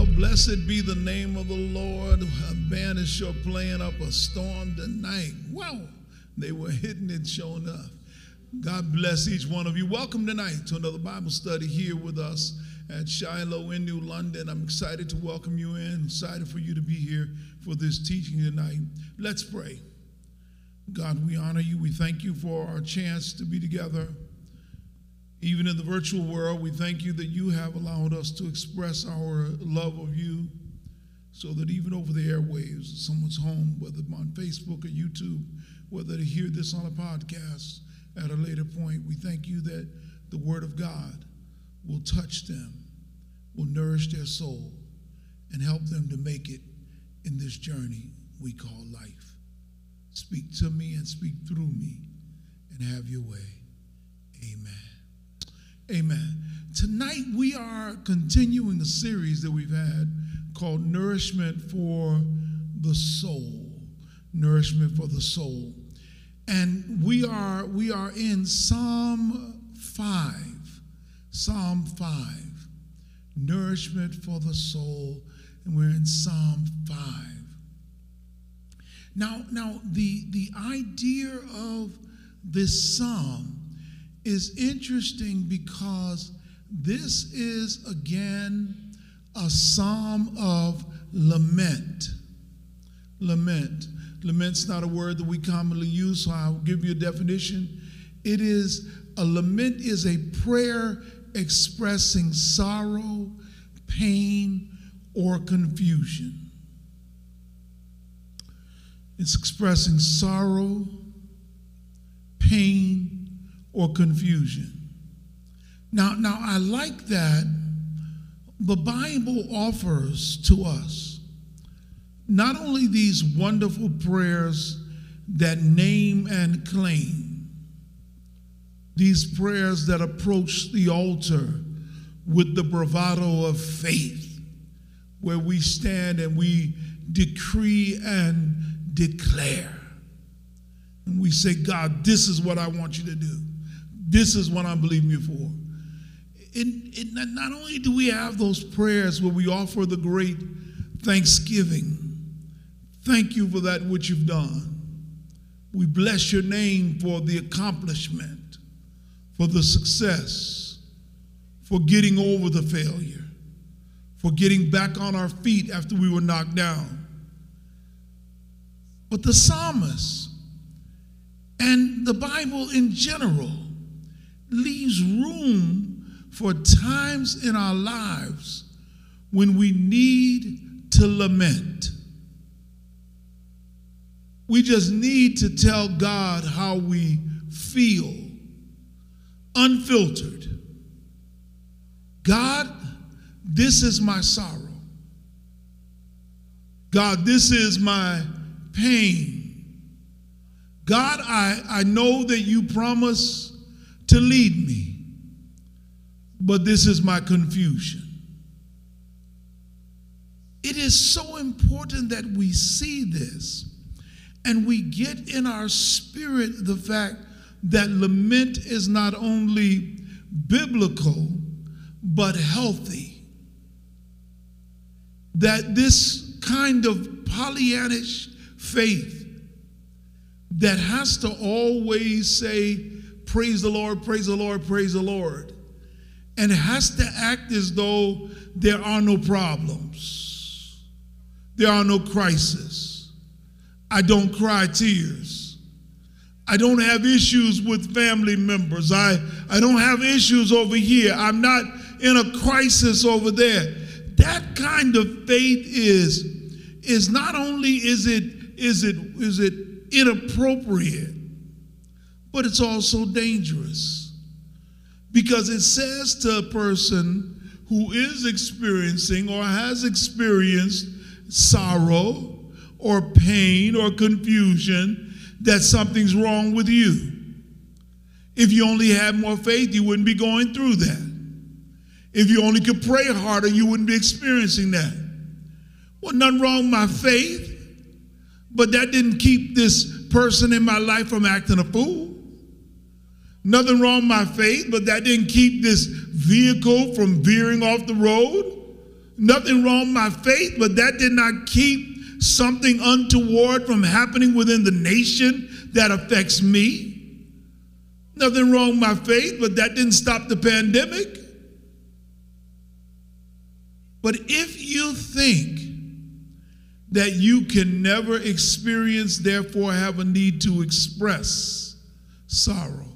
Well, blessed be the name of the Lord. A band is sure playing up a storm tonight. Wow, they were hitting it, showing up. God bless each one of you. Welcome tonight to another Bible study here with us at Shiloh in New London. I'm excited to welcome you in, excited for you to be here for this teaching tonight. Let's pray. God, we honor you. We thank you for our chance to be together. Even in the virtual world, we thank you that you have allowed us to express our love of you so that even over the airwaves, someone's home, whether on Facebook or YouTube, whether to hear this on a podcast at a later point, we thank you that the Word of God will touch them, will nourish their soul, and help them to make it in this journey we call life. Speak to me and speak through me and have your way. Amen. Amen. Tonight we are continuing a series that we've had called Nourishment for the Soul. Nourishment for the Soul. And we are we are in Psalm 5. Psalm 5. Nourishment for the soul. And we're in Psalm 5. Now, now the, the idea of this psalm is interesting because this is again a psalm of lament. Lament. Lament's not a word that we commonly use, so I'll give you a definition. It is a lament is a prayer expressing sorrow, pain, or confusion. It's expressing sorrow, pain, or confusion. Now, now I like that the Bible offers to us not only these wonderful prayers that name and claim, these prayers that approach the altar with the bravado of faith, where we stand and we decree and declare. And we say, God, this is what I want you to do. This is what I'm believing you for. And, and not only do we have those prayers where we offer the great thanksgiving, thank you for that which you've done. We bless your name for the accomplishment, for the success, for getting over the failure, for getting back on our feet after we were knocked down. But the psalmist and the Bible in general leaves room for times in our lives when we need to lament. We just need to tell God how we feel, unfiltered. God, this is my sorrow. God, this is my pain. God, I, I know that you promise to lead me, but this is my confusion. It is so important that we see this and we get in our spirit the fact that lament is not only biblical, but healthy. That this kind of Pollyannish faith that has to always say, Praise the Lord, praise the Lord, praise the Lord, and has to act as though there are no problems, there are no crises. I don't cry tears. I don't have issues with family members. I, I don't have issues over here. I'm not in a crisis over there. That kind of faith is, is not only is it, is it, is it inappropriate, but it's also dangerous. Because it says to a person who is experiencing or has experienced sorrow or pain or confusion that something's wrong with you. If you only had more faith, you wouldn't be going through that. If you only could pray harder, you wouldn't be experiencing that. Well, nothing wrong with my faith, but that didn't keep this person in my life from acting a fool. Nothing wrong with my faith, but that didn't keep this vehicle from veering off the road. Nothing wrong with my faith, but that did not keep something untoward from happening within the nation that affects me. Nothing wrong with my faith, but that didn't stop the pandemic. But if you think that you can never experience, therefore have a need to express sorrow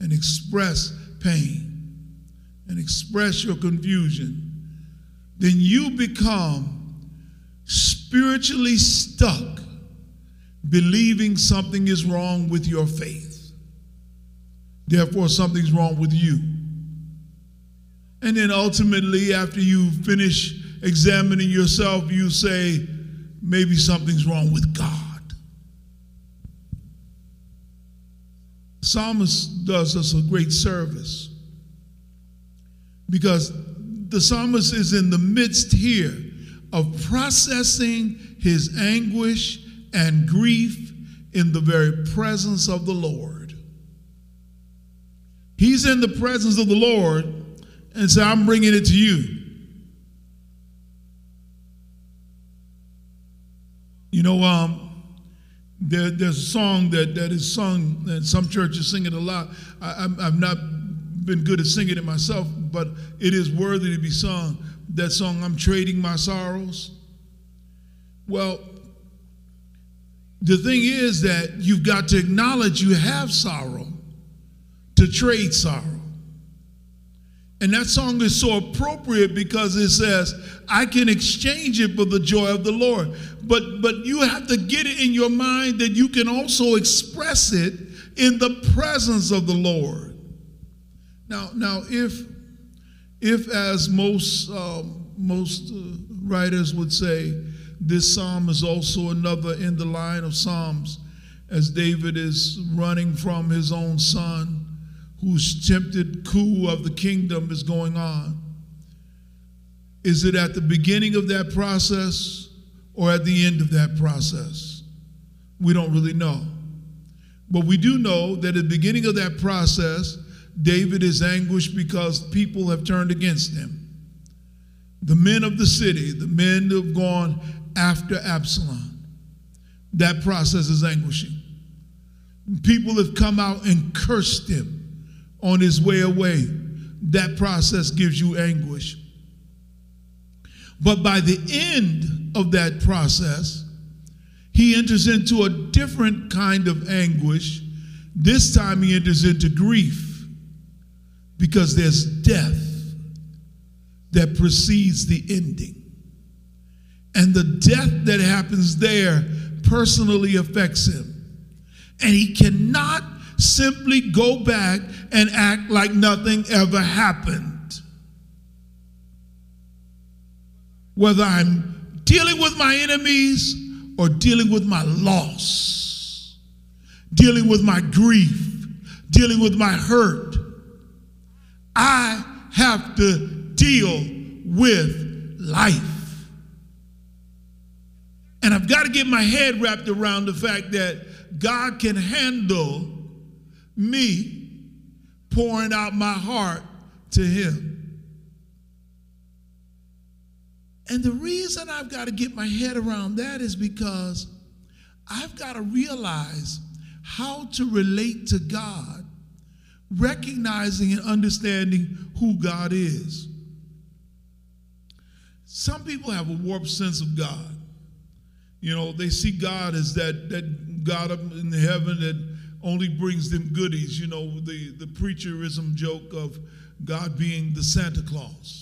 and express pain and express your confusion, then you become spiritually stuck believing something is wrong with your faith. Therefore, something's wrong with you. And then ultimately, after you finish examining yourself, you say, maybe something's wrong with God. Psalmist does us a great service because the psalmist is in the midst here of processing his anguish and grief in the very presence of the Lord. He's in the presence of the Lord and say, I'm bringing it to you. You know, um, there, there's a song that, that is sung, and some churches sing it a lot. I, have not been good at singing it myself, but it is worthy to be sung. That song, I'm Trading My Sorrows. Well, the thing is that you've got to acknowledge you have sorrow to trade sorrow. And that song is so appropriate because it says, I can exchange it for the joy of the Lord. But but you have to get it in your mind that you can also express it in the presence of the Lord. Now, now if if as most um, most uh, writers would say, this psalm is also another in the line of psalms as David is running from his own son whose tempted coup of the kingdom is going on? Is it at the beginning of that process or at the end of that process? We don't really know. But we do know that at the beginning of that process, David is anguished because people have turned against him. The men of the city, the men who have gone after Absalom, that process is anguishing. People have come out and cursed him on his way away. That process gives you anguish. But by the end of that process, he enters into a different kind of anguish. This time he enters into grief because there's death that precedes the ending. And the death that happens there personally affects him. And he cannot simply go back and act like nothing ever happened. Whether I'm dealing with my enemies or dealing with my loss, dealing with my grief, dealing with my hurt, I have to deal with life. And I've got to get my head wrapped around the fact that God can handle me pouring out my heart to Him. And the reason I've got to get my head around that is because I've got to realize how to relate to God, recognizing and understanding who God is. Some people have a warped sense of God. You know, they see God as that, that God up in heaven that only brings them goodies. You know, the, the preacherism joke of God being the Santa Claus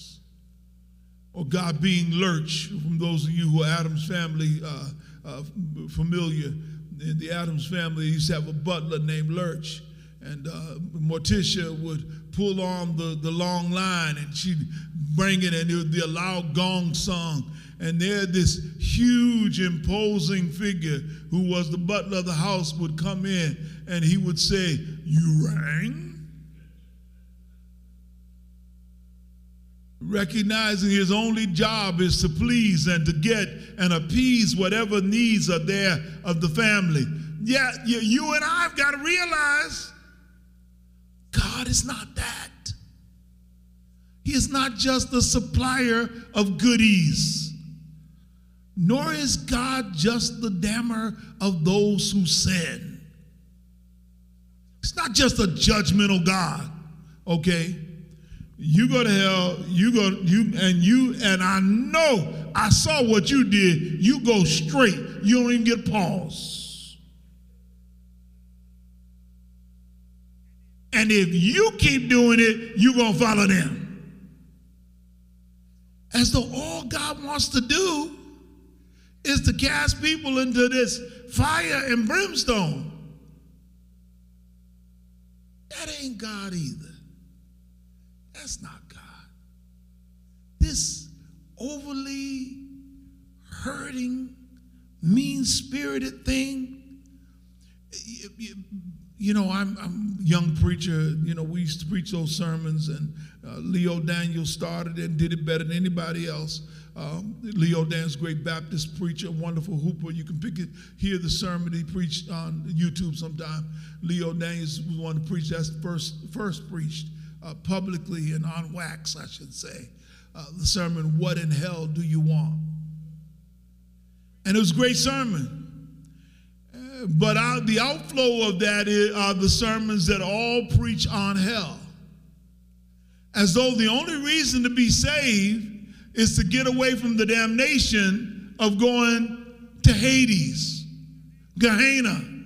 or God being Lurch, from those of you who are Addams family uh, uh, familiar. In the Addams family, used to have a butler named Lurch. And uh, Morticia would pull on the, the long line and she'd bring it, and it would be a loud gong song and there this huge imposing figure who was the butler of the house would come in and he would say you rang recognizing his only job is to please and to get and appease whatever needs are there of the family yeah you and i've got to realize god is not that He is not just the supplier of goodies, nor is God just the dammer of those who sin. It's not just a judgmental God, okay? You go to hell, you go, you and you, and I know I saw what you did. You go straight. You don't even get pause. And if you keep doing it, you're gonna follow them. As though all God wants to do is to cast people into this fire and brimstone. That ain't God either. That's not God. This overly hurting, mean spirited thing. You know, I'm, a young preacher. You know, we used to preach those sermons, and uh, Leo Daniel started and did it better than anybody else. Um, Leo Daniels, great Baptist preacher, wonderful whooper. You can pick it, hear the sermon he preached on YouTube sometime. Leo Daniels was one to preach that's first first preached uh, publicly and on wax, I should say. Uh, the sermon, What in Hell Do You Want? And it was a great sermon. Uh, but the outflow of that are the sermons that all preach on hell. As though the only reason to be saved is to get away from the damnation of going to Hades, Gehenna.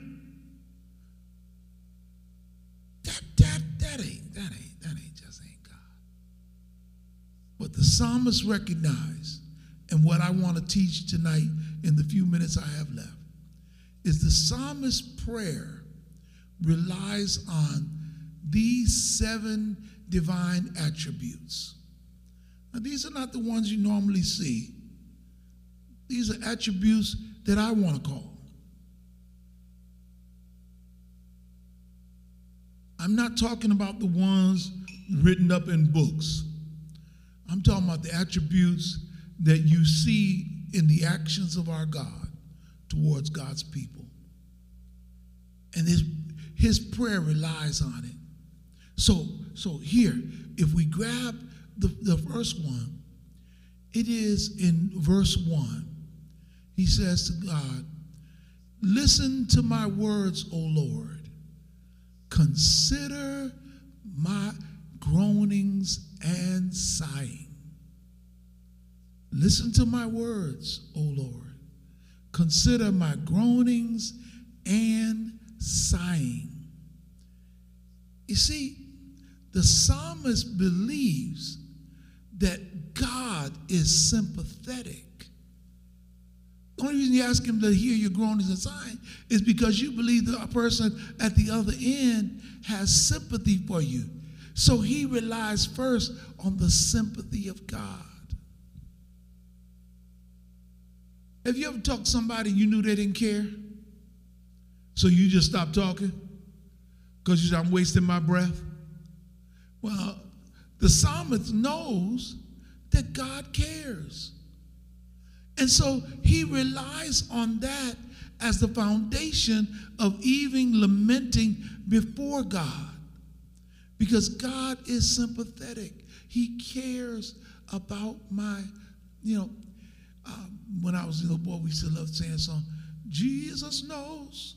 What the psalmist recognized, and what I want to teach tonight in the few minutes I have left, is the psalmist's prayer relies on these seven divine attributes. Now, these are not the ones you normally see. These are attributes that I want to call. I'm not talking about the ones written up in books. I'm talking about the attributes that you see in the actions of our God towards God's people. And his, his prayer relies on it. So, so here, if we grab the, the first one, it is in verse 1. He says to God, Listen to my words, O Lord. Consider my groanings and sighing. Listen to my words, O Lord. Consider my groanings and sighing. You see, the psalmist believes that God is sympathetic. The only reason you ask him to hear your groanings and sighing is because you believe that a person at the other end has sympathy for you. So he relies first on the sympathy of God. Have you ever talked to somebody you knew they didn't care? So you just stopped talking? Because you said, I'm wasting my breath? Well, the psalmist knows that God cares. And so he relies on that as the foundation of even lamenting before God. Because God is sympathetic. He cares about my, you know, um, when I was a little boy, we used to love saying song, Jesus knows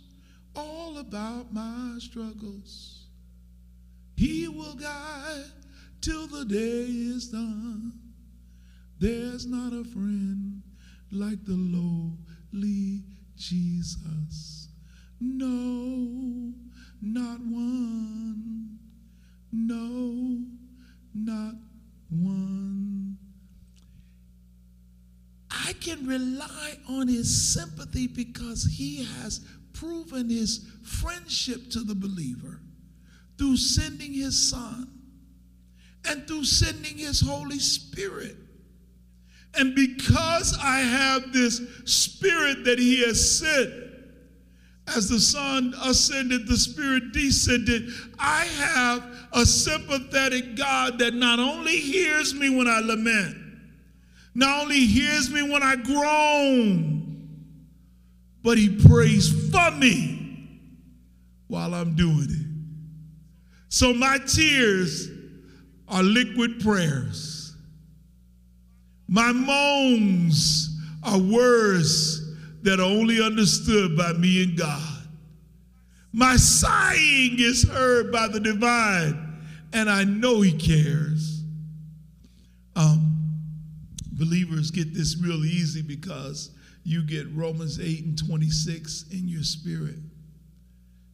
all about my struggles. He will guide till the day is done. There's not a friend like the lowly Jesus. No, not one. No, not one. I can rely on his sympathy because he has proven his friendship to the believer through sending his son and through sending his Holy Spirit. And because I have this spirit that he has sent, as the Son ascended, the Spirit descended, I have a sympathetic God that not only hears me when I lament, not only hears me when I groan, but he prays for me while I'm doing it. So my tears are liquid prayers. My moans are words that are only understood by me and God. My sighing is heard by the divine, and I know He cares. Um, believers get this real easy because you get Romans 8 and 26 in your spirit.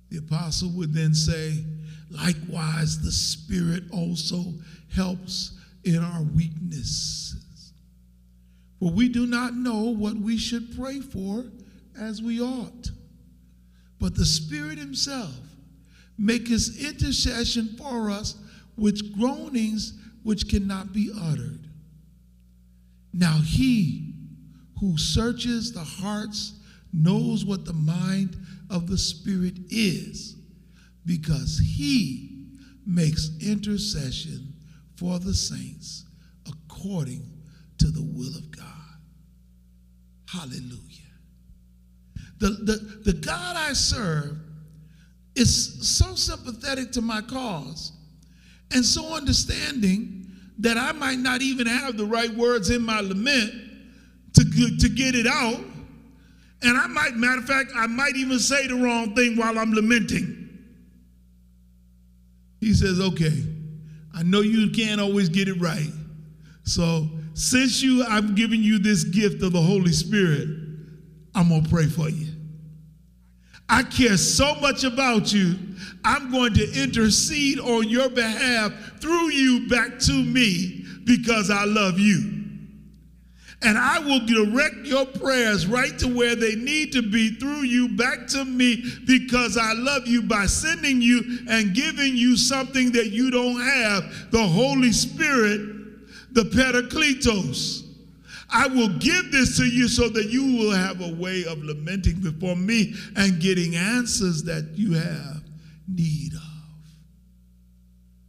The apostle would then say, likewise, the Spirit also helps in our weaknesses. For we do not know what we should pray for as we ought. But the Spirit Himself maketh intercession for us with groanings which cannot be uttered. Now He who searches the hearts knows what the mind of the Spirit is, because he makes intercession for the saints according to the will of God. Hallelujah. The, the, the God I serve is so sympathetic to my cause and so understanding that I might not even have the right words in my lament to, to get it out and I might, matter of fact, I might even say the wrong thing while I'm lamenting. He says, okay, I know you can't always get it right. So since you I'm giving you this gift of the Holy Spirit, I'm gonna pray for you. I care so much about you, I'm going to intercede on your behalf through you back to me because I love you and I will direct your prayers right to where they need to be through you back to me because I love you by sending you and giving you something that you don't have the Holy Spirit, the Parakletos. I will give this to you so that you will have a way of lamenting before me and getting answers that you have need of.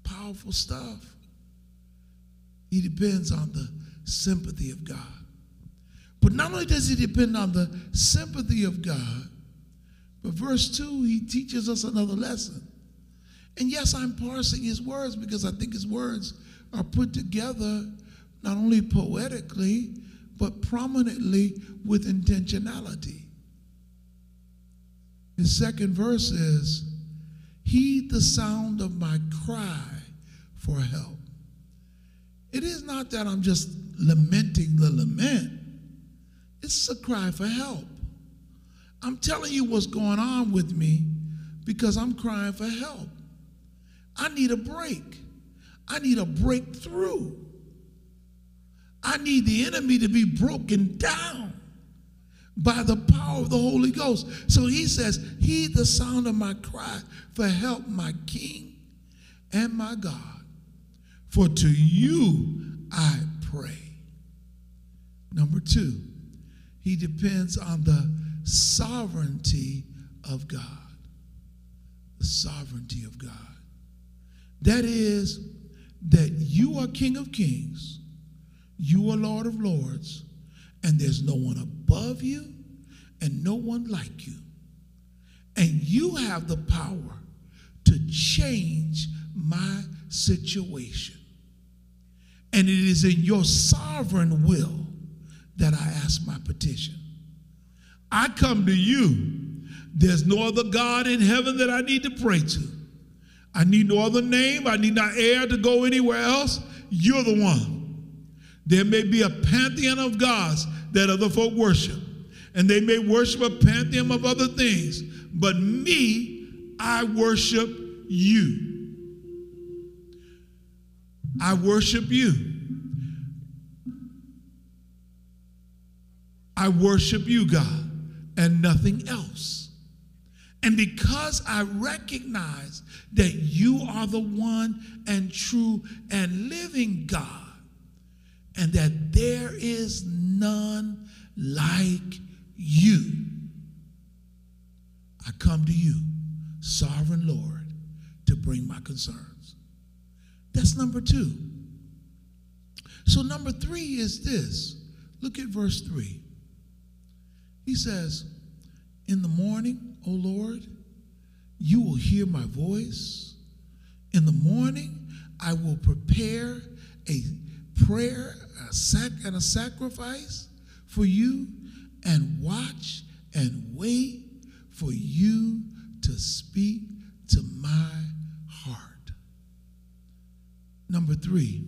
Powerful stuff. He depends on the sympathy of God. But not only does he depend on the sympathy of God, but verse 2, he teaches us another lesson. And yes, I'm parsing his words because I think his words are put together not only poetically, but prominently with intentionality. His second verse is, Heed the sound of my cry for help. It is not that I'm just lamenting the lament, it's a cry for help. I'm telling you what's going on with me because I'm crying for help. I need a break. I need a breakthrough. I need the enemy to be broken down by the power of the Holy Ghost. So he says, Heed the sound of my cry for help, my King and my God. For to you I pray. Number two, he depends on the sovereignty of God. The sovereignty of God. That is, that you are King of Kings, you are Lord of Lords, and there's no one above you and no one like you. And you have the power to change my situation. And it is in your sovereign will that I ask my petition. I come to you. There's no other God in heaven that I need to pray to. I need no other name. I need not air to go anywhere else. You're the one. There may be a pantheon of gods that other folk worship, and they may worship a pantheon of other things. But me, I worship you. I worship you. I worship you, God, and nothing else. And because I recognize that you are the one and true and living God, and that there is none like you, I come to you, sovereign Lord, to bring my concerns. That's number two. So, number three is this look at verse three. He says, In the morning, O Lord, you will hear my voice. In the morning, I will prepare a prayer, a sac, and a sacrifice for you, and watch and wait for you to speak to my heart. Number three,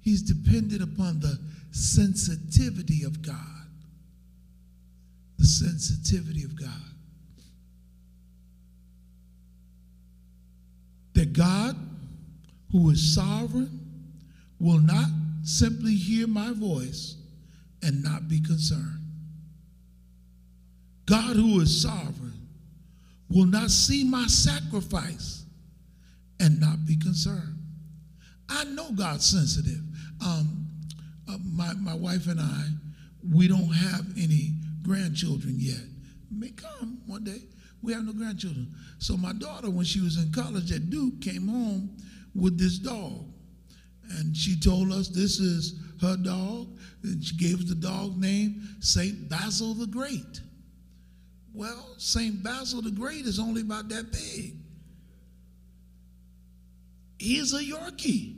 he's dependent upon the sensitivity of God. The sensitivity of God. That God, who is sovereign, will not simply hear my voice and not be concerned. God, who is sovereign, will not see my sacrifice and not be concerned. I know God's sensitive. Um, uh, my, my wife and I, we don't have any grandchildren yet. May come one day. We have no grandchildren. So my daughter, when she was in college at Duke, came home with this dog. And she told us this is her dog. And she gave us the dog name St. Basil the Great. Well, St. Basil the Great is only about that big. He's a Yorkie,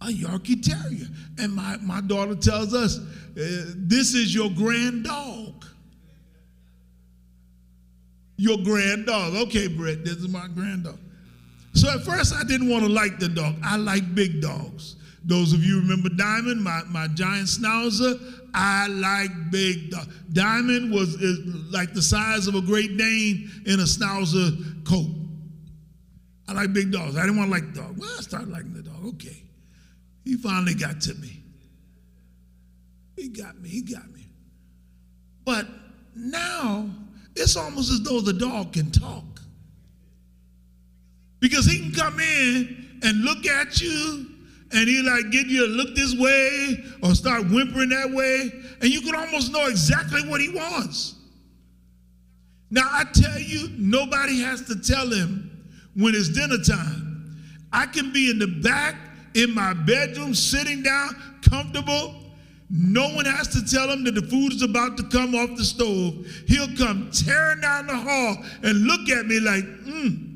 a Yorkie Terrier. And my, my daughter tells us, uh, this is your grand dog. Your grand dog. Okay, Brett, this is my grand dog. So at first I didn't want to like the dog. I like big dogs. Those of you remember Diamond, my, my giant schnauzer, I like big dogs. Diamond was like the size of a Great Dane in a schnauzer coat. I like big dogs. I didn't want to like the dog. Well, I started liking the dog. Okay. He finally got to me. He got me. He got me. But now it's almost as though the dog can talk. Because he can come in and look at you and he like get you to look this way or start whimpering that way, and you can almost know exactly what he wants. Now I tell you, nobody has to tell him when it's dinner time. I can be in the back in my bedroom, sitting down, comfortable. No one has to tell him that the food is about to come off the stove. He'll come tearing down the hall and look at me like, hmm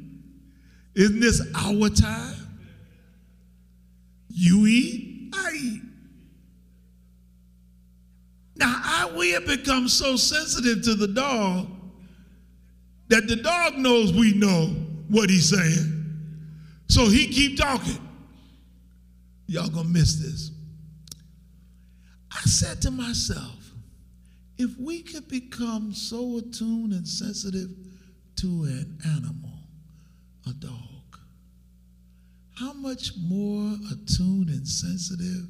isn't this our time? You eat, I eat. Now, I, we have become so sensitive to the dog that the dog knows we know what he's saying. So he keep talking. Y'all gonna miss this. I said to myself, if we could become so attuned and sensitive to an animal, a dog. How much more attuned and sensitive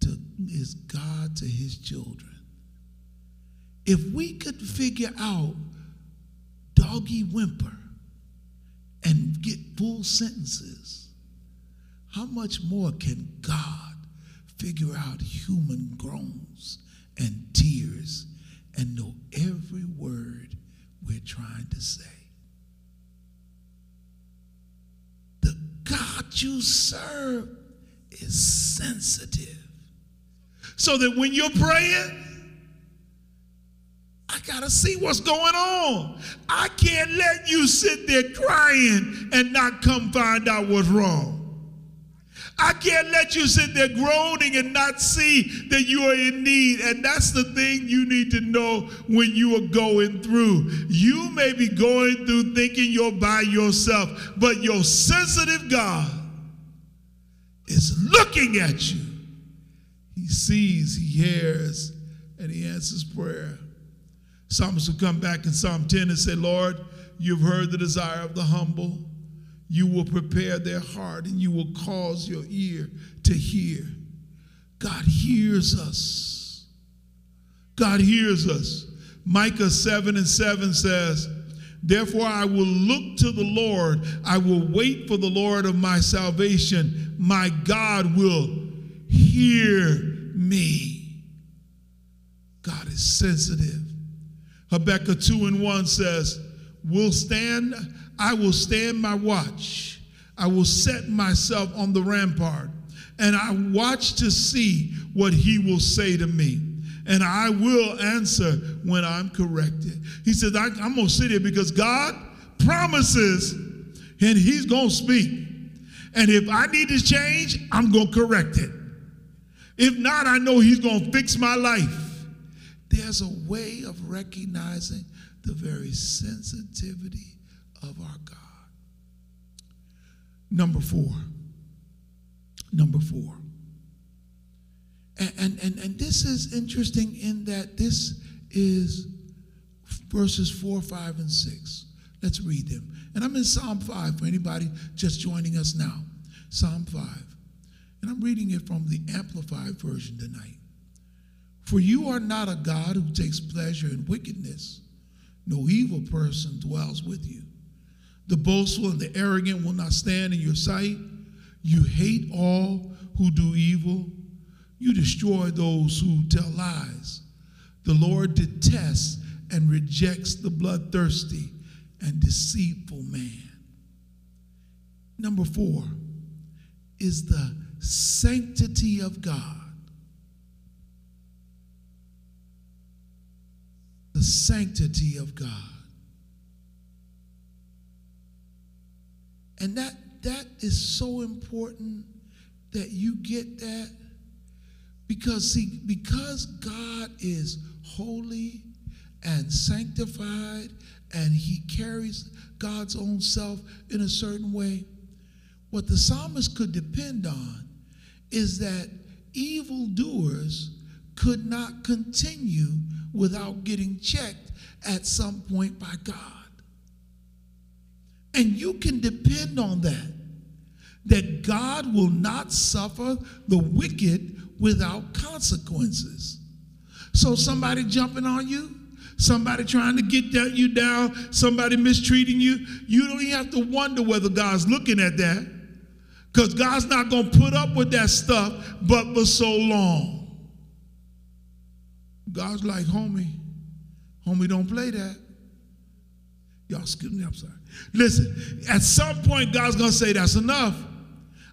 to, is God to his children? If we could figure out doggy whimper and get full sentences, how much more can God figure out human groans and tears and know every word we're trying to say? The God you serve is sensitive. So that when you're praying, I got to see what's going on. I can't let you sit there crying and not come find out what's wrong. I can't let you sit there groaning and not see that you are in need. And that's the thing you need to know when you are going through. You may be going through thinking you're by yourself, but your sensitive God is looking at you. He sees, he hears, and he answers prayer. Psalmist will come back in Psalm 10 and say, Lord, you've heard the desire of the humble you will prepare their heart and you will cause your ear to hear. God hears us. God hears us. Micah 7 and 7 says, Therefore, I will look to the Lord. I will wait for the Lord of my salvation. My God will hear me. God is sensitive. Habakkuk 2 and 1 says, "We'll stand I will stand my watch. I will set myself on the rampart, and I watch to see what he will say to me. And I will answer when I'm corrected. He says, I, am going to sit here because God promises, and he's going to speak. And if I need to change, I'm going to correct it. If not, I know He's going to fix my life. There's a way of recognizing the very sensitivity of our God. Number four. Number four. And, and, and, and this is interesting in that this is verses 4, 5, and 6. Let's read them. And I'm in Psalm 5 for anybody just joining us now. Psalm 5. And I'm reading it from the Amplified Version tonight. For you are not a God who takes pleasure in wickedness, no evil person dwells with you. The boastful and the arrogant will not stand in your sight. You hate all who do evil. You destroy those who tell lies. The Lord detests and rejects the bloodthirsty and deceitful man. Number four is the sanctity of God. The sanctity of God. And that that is so important that you get that because see because God is holy and sanctified and he carries God's own self in a certain way what the psalmist could depend on is that evildoers could not continue without getting checked at some point by God. And you can depend on that, that God will not suffer the wicked without consequences. So, somebody jumping on you, somebody trying to get you down, somebody mistreating you, you don't even have to wonder whether God's looking at that because God's not going to put up with that stuff but for so long. God's like, homie, homie, don't play that. Y'all excuse me, I'm sorry. Listen, at some point, God's going to say, that's enough.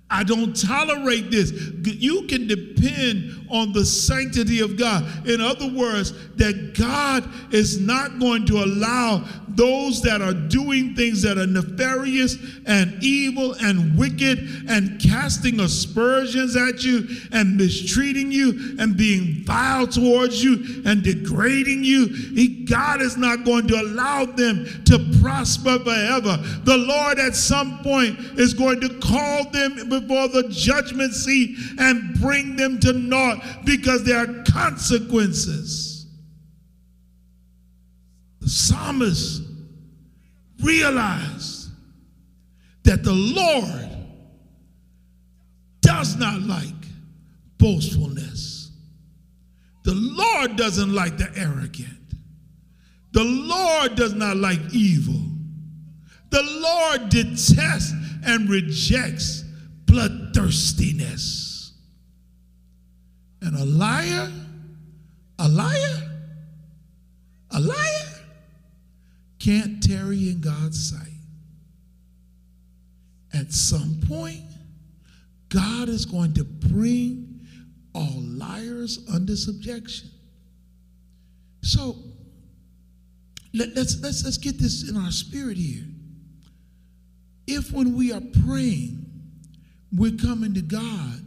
I don't tolerate this. You can depend on the sanctity of God. In other words, that God is not going to allow those that are doing things that are nefarious and evil and wicked and casting aspersions at you and mistreating you and being vile towards you and degrading you. He, God is not going to allow them to prosper forever. The Lord at some point is going to call them before the judgment seat and bring them to naught because there are consequences. The psalmist realized that the Lord does not like boastfulness. The Lord doesn't like the arrogant. The Lord does not like evil. The Lord detests and rejects bloodthirstiness. And a liar, a liar, a liar can't tarry in God's sight. At some point, God is going to bring all liars under subjection. So let, us let's, let's get this in our spirit here. If when we are praying, we're coming to God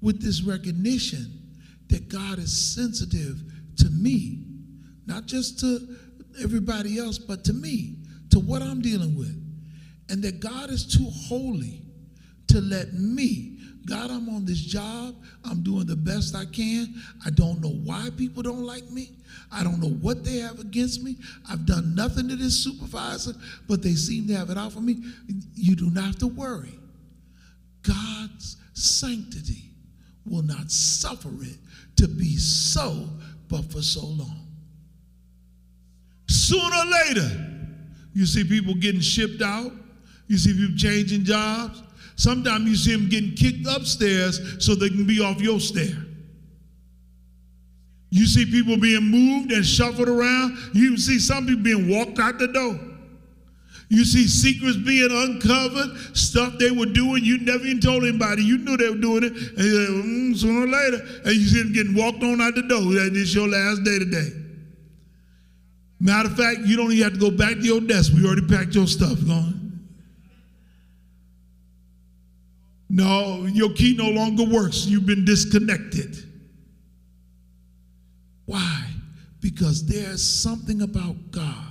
with this recognition that God is sensitive to me, not just to everybody else, but to me, to what I'm dealing with. And that God is too holy to let me, God, I'm on this job, I'm doing the best I can. I don't know why people don't like me. I don't know what they have against me. I've done nothing to this supervisor, but they seem to have it out for me. You do not have to worry. God's sanctity will not suffer it to be so, but for so long. Sooner or later, you see people getting shipped out. You see people changing jobs. Sometimes you see them getting kicked upstairs so they can be off your stair. You see people being moved and shuffled around. You see some people being walked out the door. You see secrets being uncovered, stuff they were doing, you never even told anybody. You knew they were doing it. And you said, mm, sooner or later, and you see them getting walked on out the door. That is your last day today. Matter of fact, you don't even have to go back to your desk. We already packed your stuff. Going. No, your key no longer works. You've been disconnected. Why? Because there's something about God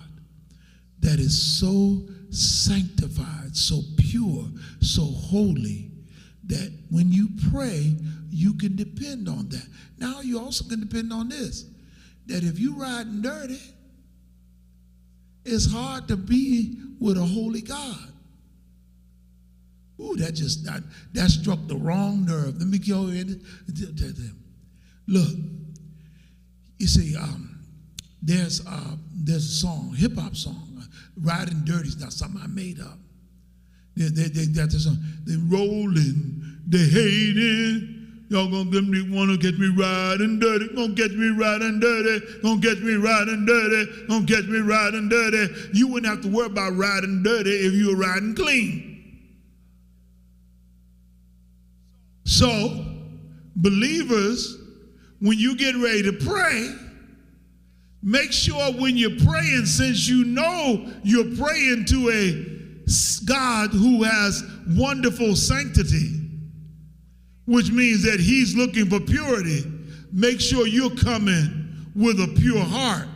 that is so sanctified, so pure, so holy that when you pray, you can depend on that. Now you also can depend on this that if you riding dirty, it's hard to be with a holy God. Ooh, that just that, that struck the wrong nerve. Let me go in. Look, you see, um, there's uh, there's a song, hip hop song, "Riding Dirty" is not something I made up. They, they, they got this song. They rolling, they hating. Y'all gonna get me, wanna get me riding dirty, gonna get me riding dirty, gonna get me riding dirty, gonna get me riding dirty. You wouldn't have to worry about riding dirty if you were riding clean. So, believers, when you get ready to pray, make sure when you're praying, since you know you're praying to a God who has wonderful sanctity, which means that He's looking for purity, make sure you're coming with a pure heart.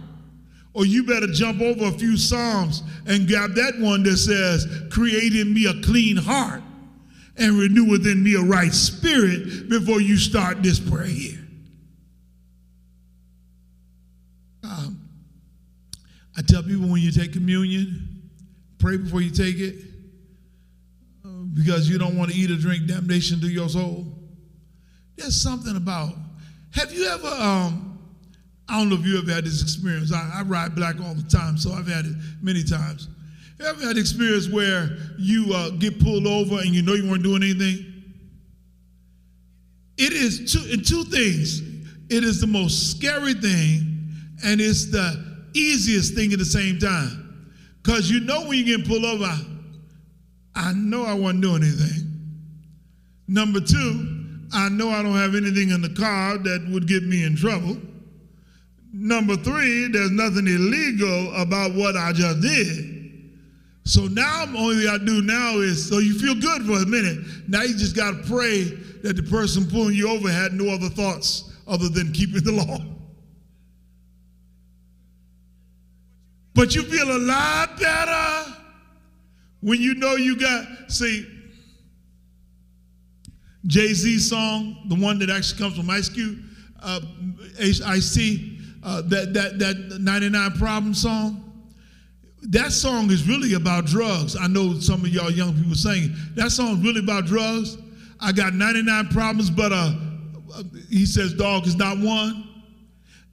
Or you better jump over a few Psalms and grab that one that says, Create in me a clean heart and renew within me a right spirit before you start this prayer here. Um, I tell people when you take communion, pray before you take it uh, because you don't want to eat or drink damnation to your soul. There's something about, have you ever, um, I don't know if you ever had this experience. I, I ride black all the time, so I've had it many times. You ever had an experience where you uh, get pulled over and you know you weren't doing anything? It is two, in two things. It is the most scary thing and it's the easiest thing at the same time. Because you know when you get pulled over, I, know I wasn't doing anything. Number two, I know I don't have anything in the car that would get me in trouble. Number three, there's nothing illegal about what I just did. So now, the only thing I do now is so you feel good for a minute. Now you just got to pray that the person pulling you over had no other thoughts other than keeping the law. But you feel a lot better when you know you got, see, Jay Z song, the one that actually comes from Ice Cube, uh, Ice-T, uh, that, that, that 99 Problem song that song is really about drugs. I know some of y'all young people saying that song is really about drugs. I got 99 problems, but uh, he says dog is not one.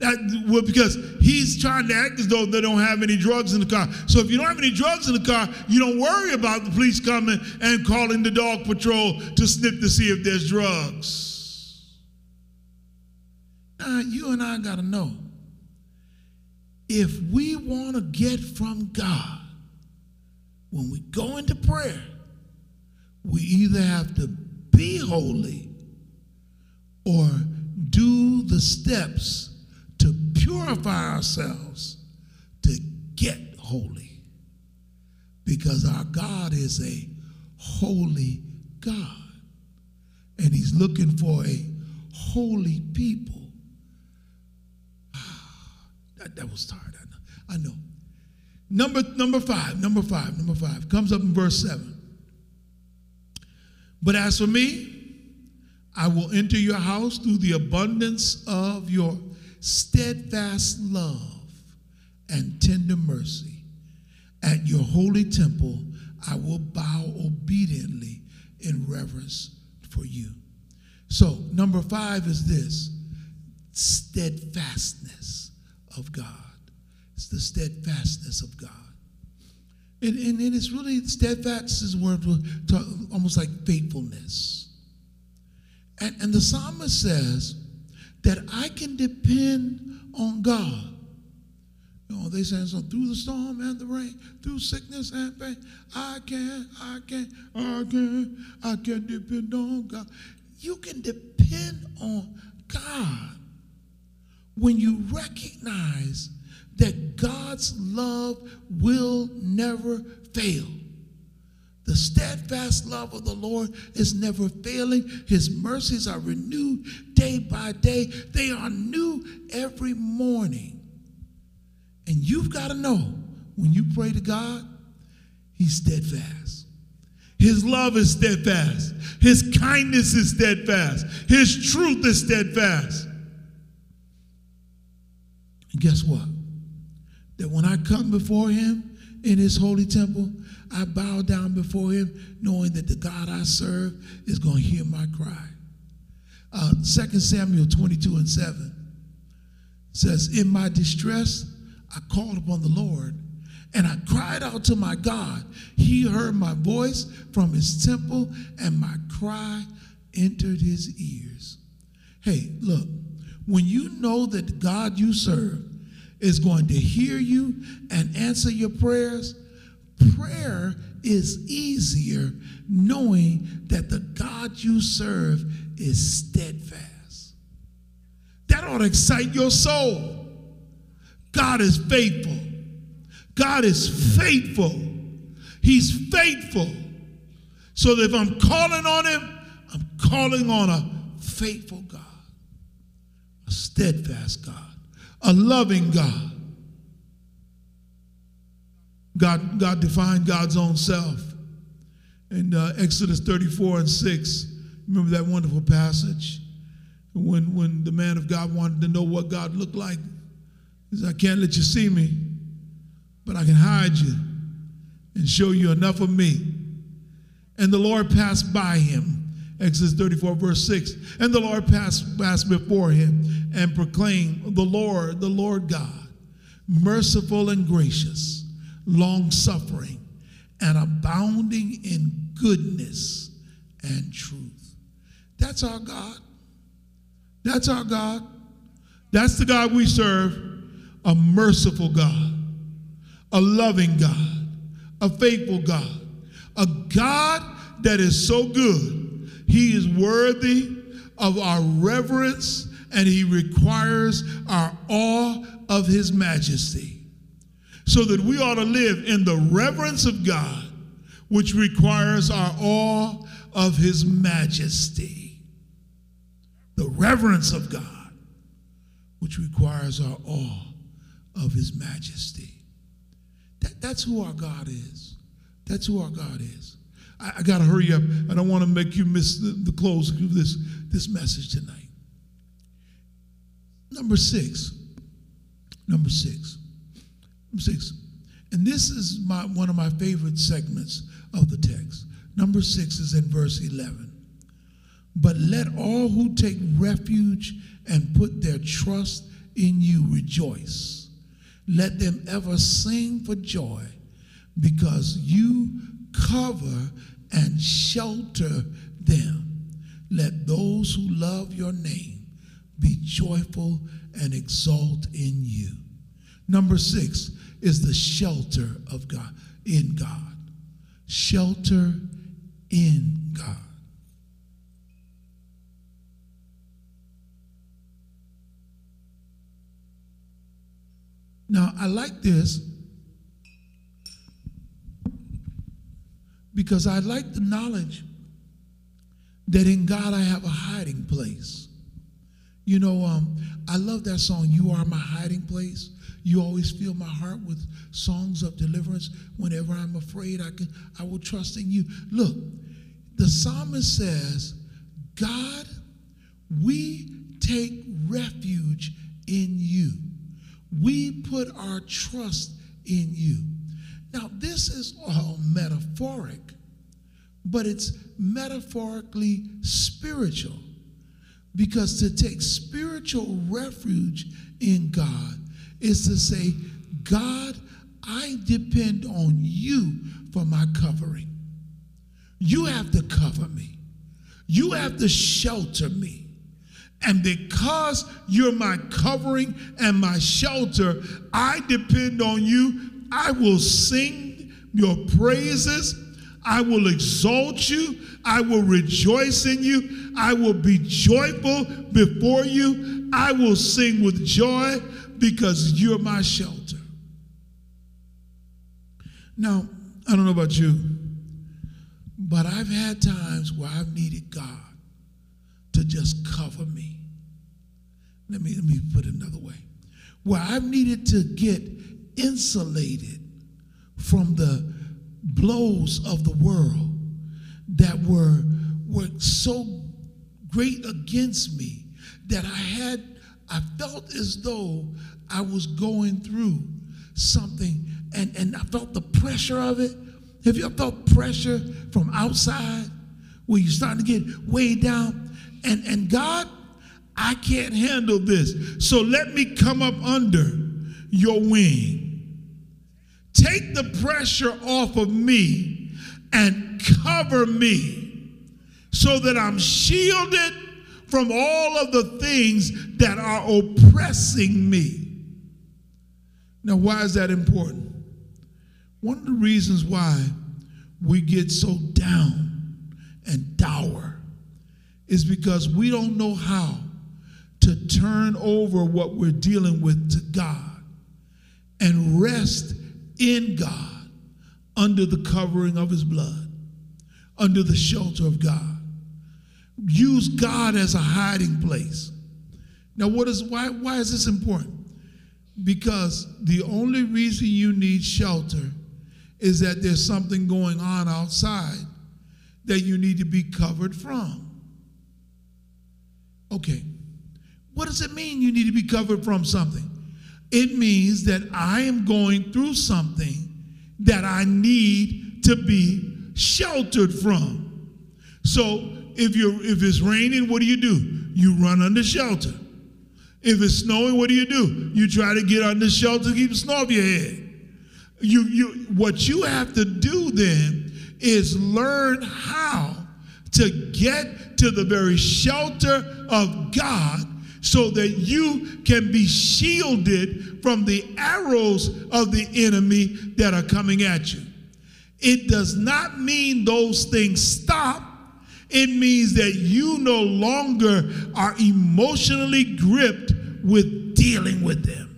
That well, because he's trying to act as though they don't have any drugs in the car. So if you don't have any drugs in the car, you don't worry about the police coming and calling the dog patrol to snip to see if there's drugs. Now you and I gotta know if we want to get from God, when we go into prayer, we either have to be holy or do the steps to purify ourselves to get holy. Because our God is a holy God. And He's looking for a holy people. Ah, that, that was tired. I know. I know. Number, number five, number five, number five comes up in verse seven. But as for me, I will enter your house through the abundance of your steadfast love and tender mercy. At your holy temple, I will bow obediently in reverence for you. So, number five is this steadfastness of God. It's the steadfastness of God. And, and, and it's really steadfast is word almost like faithfulness. And, and the psalmist says that I can depend on God. You know, they say so through the storm and the rain, through sickness and pain, I can, I can, I can, I can depend on God. You can depend on God when you recognize that God's love will never fail. The steadfast love of the Lord is never failing. His mercies are renewed day by day, they are new every morning. And you've got to know when you pray to God, He's steadfast. His love is steadfast. His kindness is steadfast. His truth is steadfast. And guess what? That when I come before Him in His holy temple, I bow down before Him, knowing that the God I serve is going to hear my cry. Uh, 2 Samuel 22 and 7 says, In my distress, I called upon the Lord and I cried out to my God. He heard my voice from his temple, and my cry entered his ears. Hey, look, when you know that the God you serve is going to hear you and answer your prayers, prayer is easier knowing that the God you serve is steadfast. That ought to excite your soul. God is faithful. God is faithful. He's faithful. So that if I'm calling on him, I'm calling on a faithful God, a steadfast God, a loving God. God, God defined God's own self in uh, Exodus 34 and 6. Remember that wonderful passage? When, when the man of God wanted to know what God looked like, he said, I can't let you see me but I can hide you and show you enough of me. And the Lord passed by him. Exodus 34, verse 6. And the Lord passed, passed before him and proclaimed, The Lord, the Lord God, merciful and gracious, long suffering, and abounding in goodness and truth. That's our God. That's our God. That's the God we serve, a merciful God a loving God, a faithful God, a God that is so good. He is worthy of our reverence and he requires our awe of his majesty. So that we ought to live in the reverence of God, which requires our awe of his majesty. The reverence of God, which requires our awe of his majesty. That, that's who our God is. That's who our God is. I, I got to hurry up. I don't want to make you miss the, the close of this, this message tonight. Number six. Number six. Six. And this is my, one of my favorite segments of the text. Number six is in verse 11. But let all who take refuge and put their trust in you rejoice. Let them ever sing for joy because you cover and shelter them. Let those who love your name be joyful and exult in you. Number six is the shelter of God, in God. Shelter in God. Now, I like this because I like the knowledge that in God I have a hiding place. You know, um, I love that song, You Are My Hiding Place. You always fill my heart with songs of deliverance. Whenever I'm afraid, I can I will trust in you. Look, the psalmist says, God, we take refuge in you. We put our trust in you. Now, this is all metaphoric, but it's metaphorically spiritual. Because to take spiritual refuge in God is to say, God, I depend on you for my covering. You have to cover me, you have to shelter me. And because you're my covering and my shelter, I depend on you. I will sing your praises. I will exalt you. I will rejoice in you. I will be joyful before you. I will sing with joy because you're my shelter. Now, I don't know about you, But I've had times where I've needed God to just cover me. Let me, let me put it another way. Where I've needed to get insulated from the blows of the world that were, were so great against me that I had, I felt as though I was going through something and, and I felt the pressure of it. Have you ever felt pressure from outside where you're starting to get weighed down? And, and God, I can't handle this. So let me come up under your wing. Take the pressure off of me and cover me so that I'm shielded from all of the things that are oppressing me. Now, why is that important? One of the reasons why we get so down and dour is because we don't know how to turn over what we're dealing with to God and rest in God under the covering of his blood, under the shelter of God. Use God as a hiding place. Now, what is why, why is this important? Because the only reason you need shelter is that there's something going on outside that you need to be covered from. Okay, what does it mean you need to be covered from something? It means that I am going through something that I need to be sheltered from. So if you if it's raining, what do you do? You run under shelter. If it's snowing, what do you do? You try to get under shelter to keep the snow off your head. You you what you have to do then is learn how to get to the very shelter of God so that you can be shielded from the arrows of the enemy that are coming at you. It does not mean those things stop. It means that you no longer are emotionally gripped with dealing with them.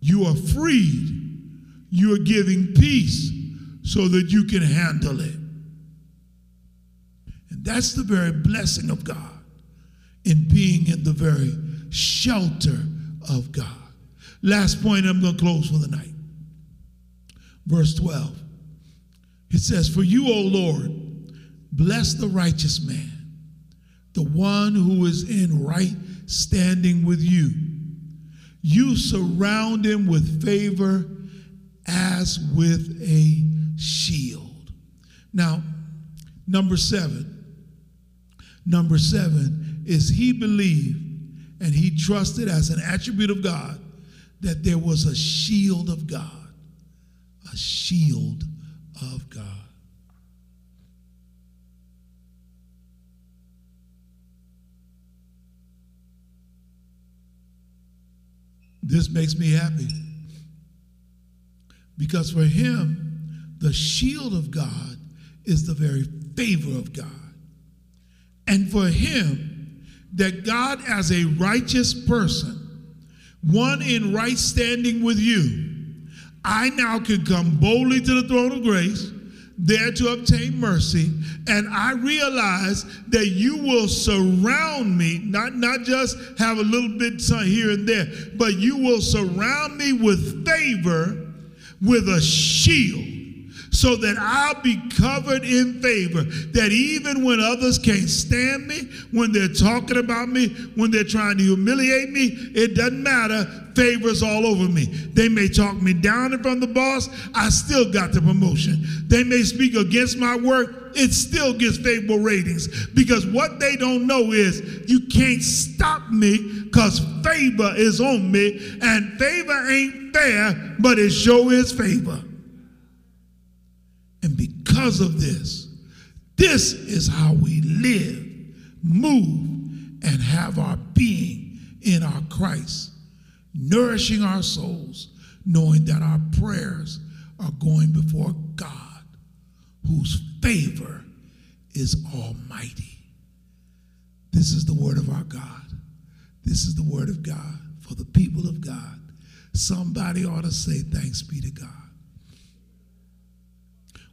You are freed. You are giving peace so that you can handle it. And that's the very blessing of God in being in the very shelter of God. Last point, I'm going to close for the night. Verse 12. It says, For you, O Lord, bless the righteous man, the one who is in right standing with you. You surround him with favor as with a shield. Now, number seven. Number seven is he believed and he trusted as an attribute of God that there was a shield of God. A shield of God. This makes me happy because for him, the shield of God is the very favor of God. And for him, that God, as a righteous person, one in right standing with you, I now can come boldly to the throne of grace, there to obtain mercy, and I realize that you will surround me, not, not just have a little bit here and there, but you will surround me with favor, with a shield so that I'll be covered in favor. That even when others can't stand me, when they're talking about me, when they're trying to humiliate me, it doesn't matter. Favor's all over me. They may talk me down in front of the boss, I still got the promotion. They may speak against my work, it still gets favorable ratings. Because what they don't know is you can't stop me because favor is on me, and favor ain't fair, but it sure is favor. Because of this, this is how we live, move, and have our being in our Christ, nourishing our souls, knowing that our prayers are going before God, whose favor is almighty. This is the word of our God. This is the word of God for the people of God. Somebody ought to say, Thanks be to God.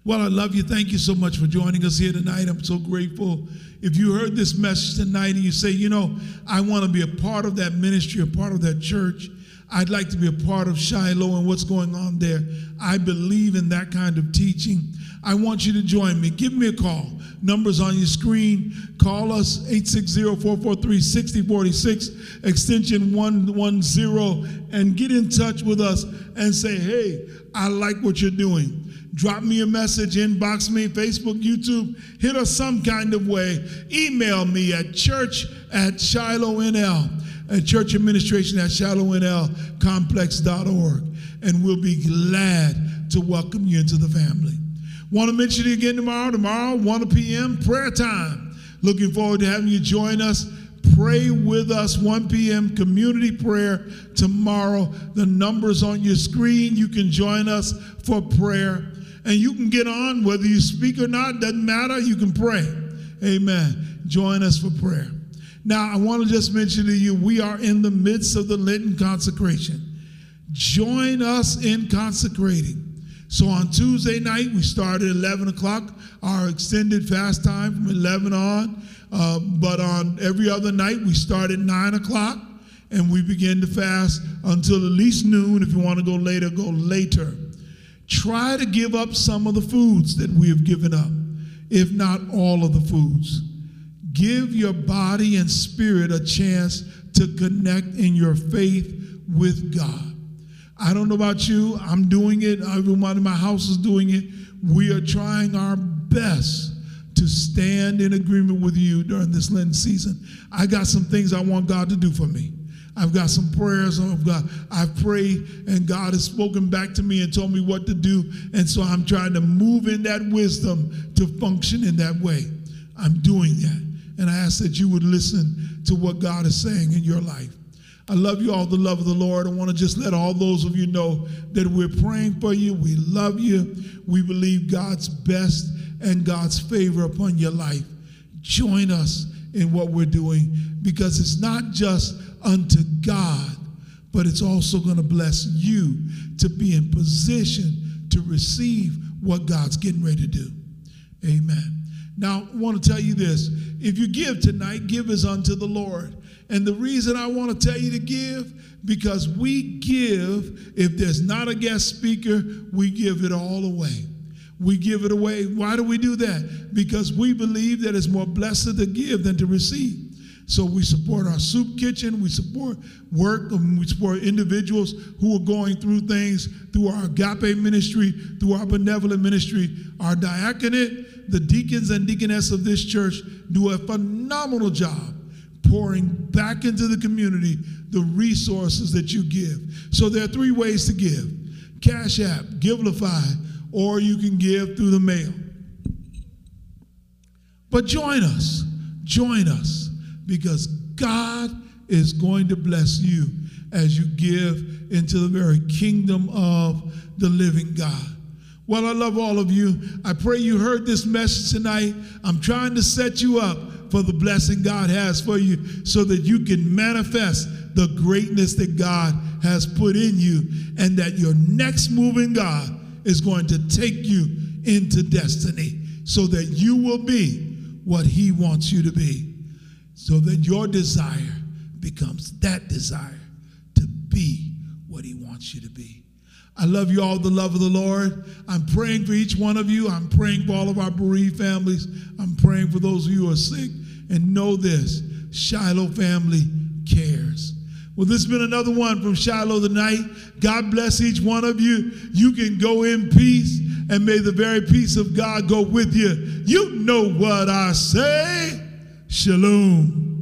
Well, I love you. Thank you so much for joining us here tonight. I'm so grateful. If you heard this message tonight and you say, you know, I want to be a part of that ministry, a part of that church, I'd like to be a part of Shiloh and what's going on there. I believe in that kind of teaching. I want you to join me. Give me a call. Numbers on your screen. Call us 860-443-6046, extension 110, and get in touch with us and say, hey, I like what you're doing. Drop me a message, inbox me, Facebook, YouTube, hit us some kind of way. Email me at church at Shiloh NL, at church administration at shilohnlcomplex.org, and we'll be glad to welcome you into the family. Want to mention you again tomorrow? Tomorrow, 1 p.m., prayer time. Looking forward to having you join us. Pray with us, 1 p.m. community prayer tomorrow. The number's on your screen. You can join us for prayer. And you can get on, whether you speak or not, doesn't matter. You can pray. Amen. Join us for prayer. Now, I want to just mention to you, we are in the midst of the Lenten consecration. Join us in consecrating. So on Tuesday night, we start at 11 o'clock, our extended fast time from 11 on. Uh, but on every other night, we start at 9 o'clock and we begin to fast until at least noon. If you want to go later, go later. Try to give up some of the foods that we have given up, if not all of the foods. Give your body and spirit a chance to connect in your faith with God. I don't know about you. I'm doing it. Everyone in my house is doing it. We are trying our best to stand in agreement with you during this Lent season. I got some things I want God to do for me. I've got some prayers. Oh I've got I've prayed, and God has spoken back to me and told me what to do. And so I'm trying to move in that wisdom to function in that way. I'm doing that. And I ask that you would listen to what God is saying in your life. I love you all, the love of the Lord. I want to just let all those of you know that we're praying for you. We love you. We believe God's best and God's favor upon your life. Join us in what we're doing because it's not just unto God, but it's also going to bless you to be in position to receive what God's getting ready to do. Amen. Now, I want to tell you this. If you give tonight, give is unto the Lord. And the reason I want to tell you to give, because we give, if there's not a guest speaker, we give it all away. We give it away. Why do we do that? Because we believe that it's more blessed to give than to receive. So we support our soup kitchen, we support work, we support individuals who are going through things through our agape ministry, through our benevolent ministry. Our diaconate, the deacons and deaconess of this church do a phenomenal job pouring back into the community the resources that you give. So there are three ways to give Cash App, Givelify, or you can give through the mail. But join us, join us, because God is going to bless you as you give into the very kingdom of the living God. Well, I love all of you. I pray you heard this message tonight. I'm trying to set you up for the blessing God has for you so that you can manifest the greatness that God has put in you and that your next move in God is going to take you into destiny so that you will be what He wants you to be, so that your desire becomes that desire to be what He wants you to be. I love you all, the love of the Lord. I'm praying for each one of you. I'm praying for all of our bereaved families. I'm praying for those of you who are sick. And know this Shiloh family cares. Well, this has been another one from Shiloh tonight. God bless each one of you. You can go in peace, and may the very peace of God go with you. You know what I say. Shalom.